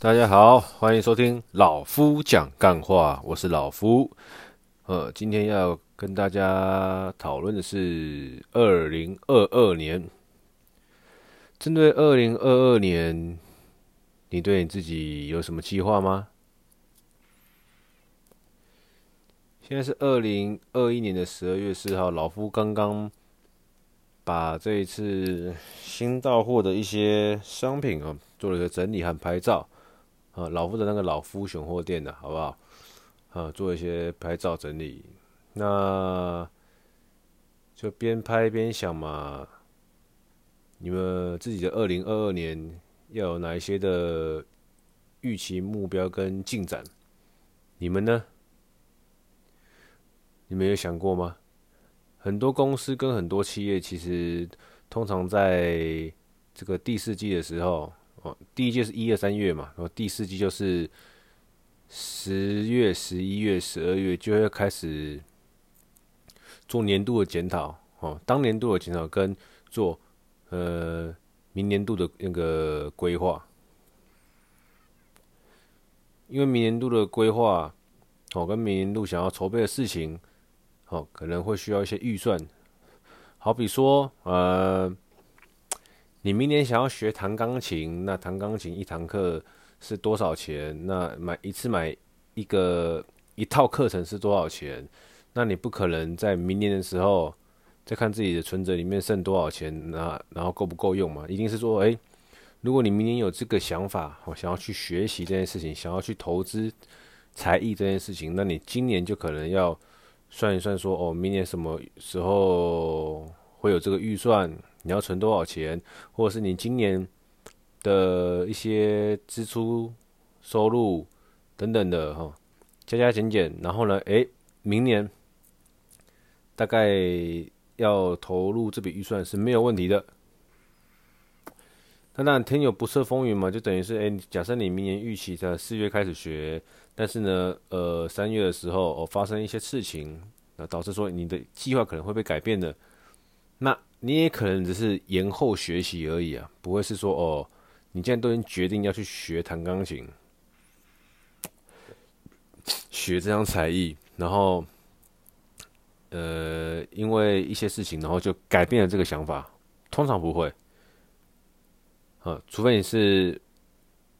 大家好，欢迎收听老夫讲干话，我是老夫。呃，今天要跟大家讨论的是二零二二年。针对二零二二年，你对你自己有什么计划吗？现在是二零二一年的十二月四号，老夫刚刚把这一次新到货的一些商品啊，做了一个整理和拍照。啊，老夫的那个老夫选货店的，好不好？啊，做一些拍照整理，那就边拍边想嘛。你们自己的二零二二年要有哪一些的预期目标跟进展？你们呢？你们有想过吗？很多公司跟很多企业，其实通常在这个第四季的时候，哦，第一季是一二、三月嘛，然后第四季就是十月、十一月、十二月，就会开始做年度的检讨。哦，当年度的检讨跟做呃明年度的那个规划，因为明年度的规划，哦，跟明年度想要筹备的事情。哦，可能会需要一些预算，好比说，呃，你明年想要学弹钢琴，那弹钢琴一堂课是多少钱？那买一次买一个一套课程是多少钱？那你不可能在明年的时候再看自己的存折里面剩多少钱，那然后够不够用嘛？一定是说，诶，如果你明年有这个想法，我想要去学习这件事情，想要去投资才艺这件事情，那你今年就可能要。算一算，说哦，明年什么时候会有这个预算？你要存多少钱？或者是你今年的一些支出、收入等等的哈，加加减减，然后呢，诶，明年大概要投入这笔预算是没有问题的。那当然，天有不测风云嘛，就等于是，诶，假设你明年预期在四月开始学。但是呢，呃，三月的时候哦，发生一些事情，那导致说你的计划可能会被改变的。那你也可能只是延后学习而已啊，不会是说哦，你既然都已经决定要去学弹钢琴，学这项才艺，然后，呃，因为一些事情，然后就改变了这个想法。通常不会，啊，除非你是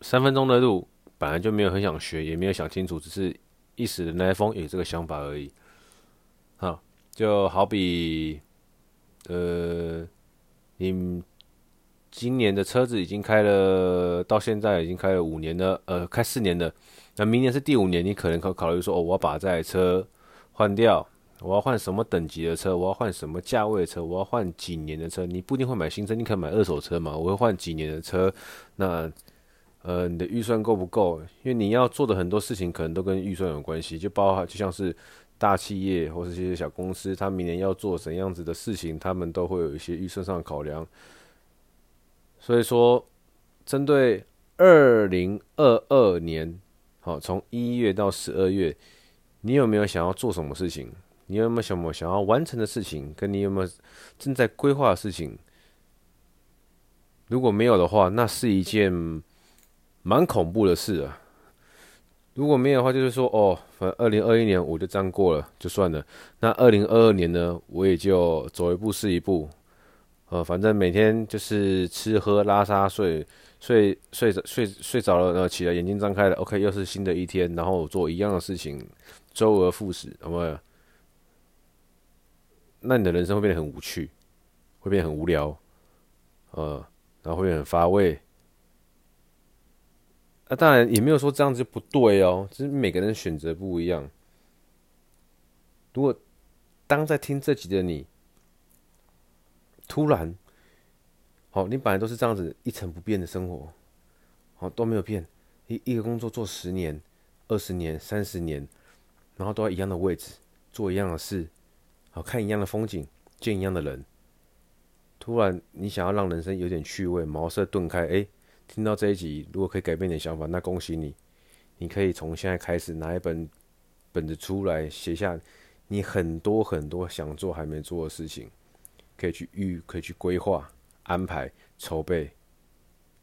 三分钟的路。本来就没有很想学，也没有想清楚，只是一时的那风有这个想法而已。好，就好比，呃，你今年的车子已经开了，到现在已经开了五年了，呃，开四年了。那明年是第五年，你可能可考虑说，哦，我要把这台车换掉，我要换什么等级的车，我要换什么价位的车，我要换几年的车。你不一定会买新车，你可以买二手车嘛。我会换几年的车，那。呃，你的预算够不够？因为你要做的很多事情可能都跟预算有关系，就包含就像是大企业或是这些小公司，他明年要做怎样子的事情，他们都会有一些预算上的考量。所以说，针对二零二二年，好，从一月到十二月，你有没有想要做什么事情？你有没有什么想要完成的事情？跟你有没有正在规划的事情？如果没有的话，那是一件。蛮恐怖的事啊！如果没有的话，就是说哦，反正二零二一年我就这样过了，就算了。那二零二二年呢，我也就走一步是一步。呃，反正每天就是吃喝拉撒睡，睡睡着睡睡着了，然后起来眼睛张开了，OK，又是新的一天，然后做一样的事情，周而复始，好不好？那你的人生会变得很无趣，会变得很无聊，呃，然后会很乏味。那、当然也没有说这样子就不对哦，只是每个人选择不一样。如果当在听这集的你，突然，好，你本来都是这样子一成不变的生活，好都没有变，一一个工作做十年、二十年、三十年，然后都在一样的位置，做一样的事，好看一样的风景，见一样的人。突然你想要让人生有点趣味，茅塞顿开，哎。听到这一集，如果可以改变你的想法，那恭喜你！你可以从现在开始拿一本本子出来，写下你很多很多想做还没做的事情，可以去预，可以去规划、安排、筹备。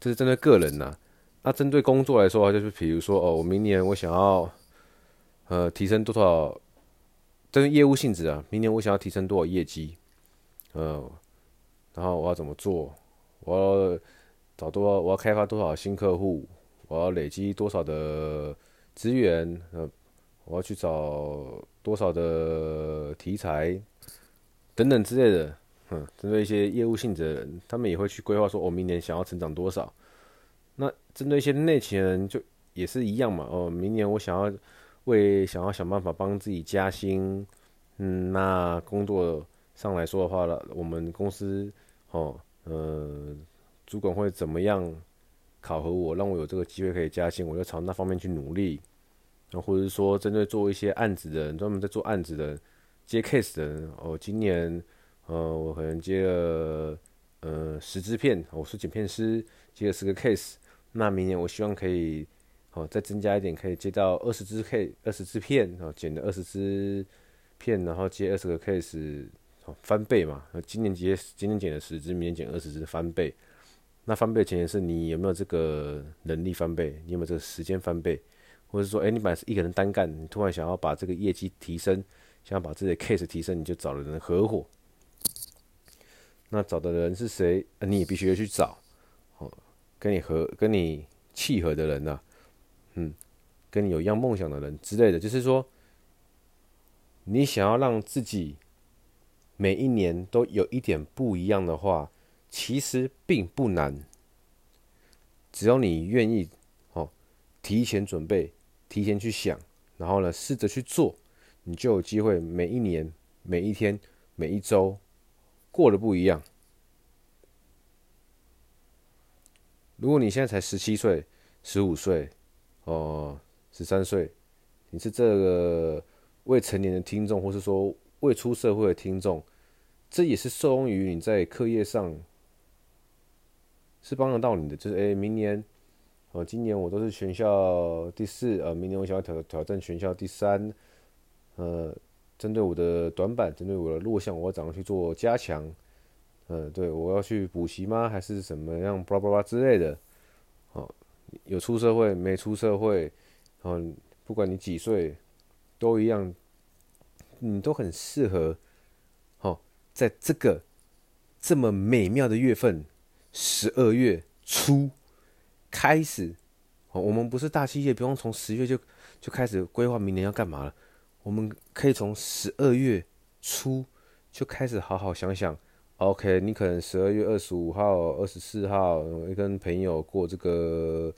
这是针对个人呐、啊。那针对工作来说，就是比如说哦，我明年我想要呃提升多少，针对业务性质啊，明年我想要提升多少业绩，呃，然后我要怎么做？我要找多？我要开发多少新客户？我要累积多少的资源？呃，我要去找多少的题材等等之类的。嗯，针对一些业务性质的人，他们也会去规划说，我明年想要成长多少。那针对一些内勤人，就也是一样嘛。哦，明年我想要为想要想办法帮自己加薪。嗯，那工作上来说的话了，我们公司哦，呃，主管会怎么样考核我，让我有这个机会可以加薪，我就朝那方面去努力。然后或者是说，针对做一些案子的人，专门在做案子的接 case 的人，哦，今年。呃，我可能接了呃十支片，我是剪片师，接了十个 case。那明年我希望可以哦再增加一点，可以接到二十支 case，二十支片，哦剪了二十支片，然后接二十个 case，翻倍嘛。今年接今年剪了十支，明年剪二十支，翻倍。那翻倍的前提是你有没有这个能力翻倍，你有没有这个时间翻倍，或者说，哎，你本来是一个人单干，你突然想要把这个业绩提升，想要把自己的 case 提升，你就找了人合伙。那找的人是谁？你也必须要去找，哦，跟你合、跟你契合的人呐、啊，嗯，跟你有一样梦想的人之类的。就是说，你想要让自己每一年都有一点不一样的话，其实并不难。只要你愿意，哦，提前准备，提前去想，然后呢，试着去做，你就有机会每一年、每一天、每一周。过得不一样。如果你现在才十七岁、十五岁，哦，十三岁，你是这个未成年的听众，或是说未出社会的听众，这也是受用于你在课业上是帮得到你的。就是，哎，明年，哦，今年我都是全校第四，呃，明年我想要挑挑战全校第三，呃。针对我的短板，针对我的弱项，我要怎样去做加强？嗯，对，我要去补习吗？还是什么样？巴拉巴拉之类的。哦，有出社会没出社会？嗯，不管你几岁，都一样，你都很适合。哦，在这个这么美妙的月份，十二月初开始。哦，我们不是大企业，不用从十月就就开始规划明年要干嘛了。我们可以从十二月初就开始好好想想。OK，你可能十二月二十五号、二十四号会跟朋友过这个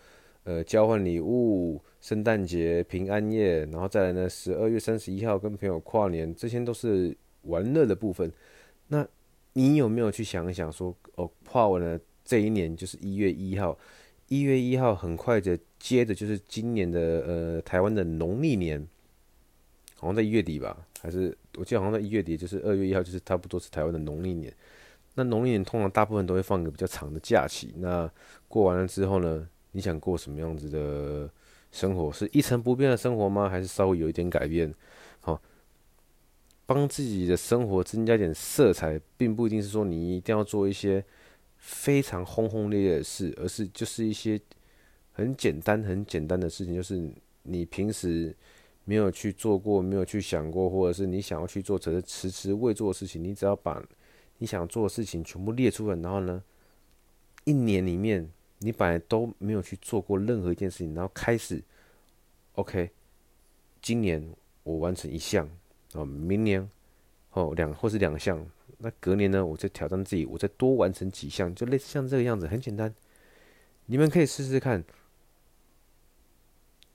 呃交换礼物、圣诞节、平安夜，然后再来呢，十二月三十一号跟朋友跨年，这些都是玩乐的部分。那你有没有去想一想说，哦，跨完了这一年就是一月一号，一月一号很快的接着就是今年的呃台湾的农历年。好像在一月底吧，还是我记得好像在一月底，就是二月一号，就是差不多是台湾的农历年。那农历年通常大部分都会放一个比较长的假期。那过完了之后呢，你想过什么样子的生活？是一成不变的生活吗？还是稍微有一点改变？帮自己的生活增加点色彩，并不一定是说你一定要做一些非常轰轰烈烈的事，而是就是一些很简单、很简单的事情，就是你平时。没有去做过，没有去想过，或者是你想要去做，只是迟迟未做的事情，你只要把你想做的事情全部列出来，然后呢，一年里面你本来都没有去做过任何一件事情，然后开始，OK，今年我完成一项，哦，明年哦两或是两项，那隔年呢，我再挑战自己，我再多完成几项，就类似像这个样子，很简单，你们可以试试看，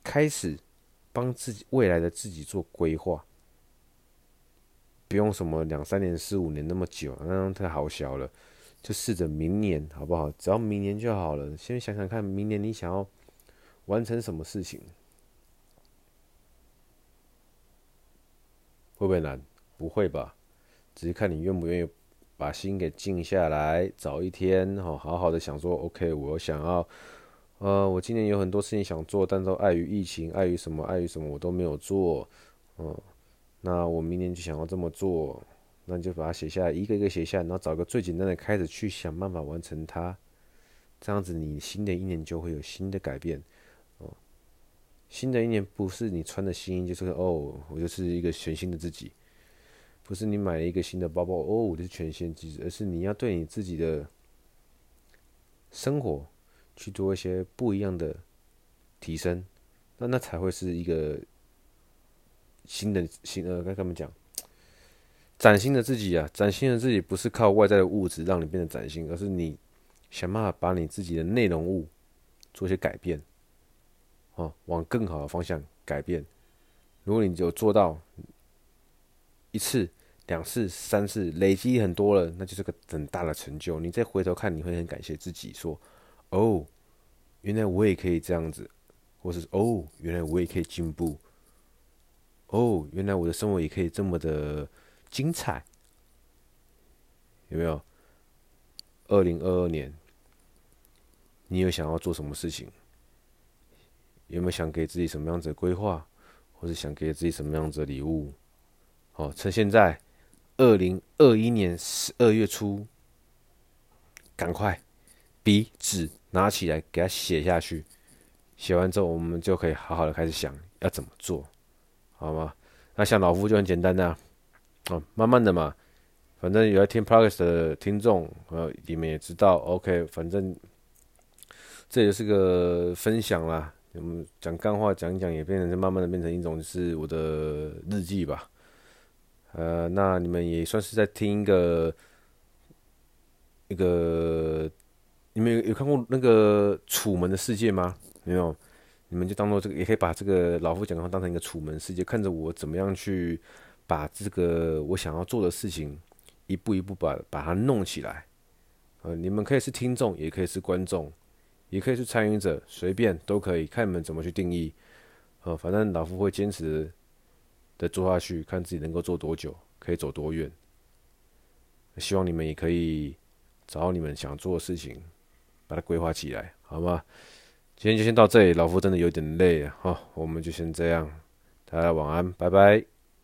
开始。帮自己未来的自己做规划，不用什么两三年、四五年那么久，那样太好笑了。就试着明年好不好？只要明年就好了。先想想看，明年你想要完成什么事情？会不会难？不会吧？只是看你愿不愿意把心给静下来，找一天好好的想说，OK，我想要。呃，我今年有很多事情想做，但都碍于疫情，碍于什么，碍于什么，我都没有做。嗯，那我明年就想要这么做，那就把它写下来，一个一个写下来，然后找个最简单的开始去想办法完成它。这样子你新的一年就会有新的改变。新的一年不是你穿的新衣就是哦，我就是一个全新的自己，不是你买了一个新的包包哦，我就是全新的自己，而是你要对你自己的生活去做一些不一样的提升，那那才会是一个新的新呃，该怎么讲？崭新的自己啊，崭新的自己不是靠外在的物质让你变得崭新，而是你想办法把你自己的内容物做一些改变，哦，往更好的方向改变。如果你有做到一次、两次、三次，累积很多了，那就是个很大的成就。你再回头看，你会很感谢自己，说：“哦，原来我也可以这样子。”或是“哦，原来我也可以进步。”“哦，原来我的生活也可以这么的。”精彩，有没有？二零二二年，你有想要做什么事情？有没有想给自己什么样子的规划，或是想给自己什么样子的礼物？好，趁现在，二零二一年十二月初，赶快笔纸拿起来，给它写下去。写完之后，我们就可以好好的开始想要怎么做，好吗？那像老夫就很简单的。哦，慢慢的嘛，反正有在听 Podcast 的听众，呃，你们也知道，OK，反正这也是个分享啦。我们讲干话讲一讲，也变成慢慢的变成一种就是我的日记吧。呃，那你们也算是在听一个一个，你们有有看过那个《楚门的世界》吗？没有，你们就当做这个，也可以把这个老夫讲的话当成一个楚门世界，看着我怎么样去。把这个我想要做的事情一步一步把把它弄起来，呃，你们可以是听众，也可以是观众，也可以是参与者，随便都可以，看你们怎么去定义。呃，反正老夫会坚持的做下去，看自己能够做多久，可以走多远。希望你们也可以找到你们想做的事情，把它规划起来，好吗？今天就先到这里，老夫真的有点累啊，好，我们就先这样，大家晚安，拜拜。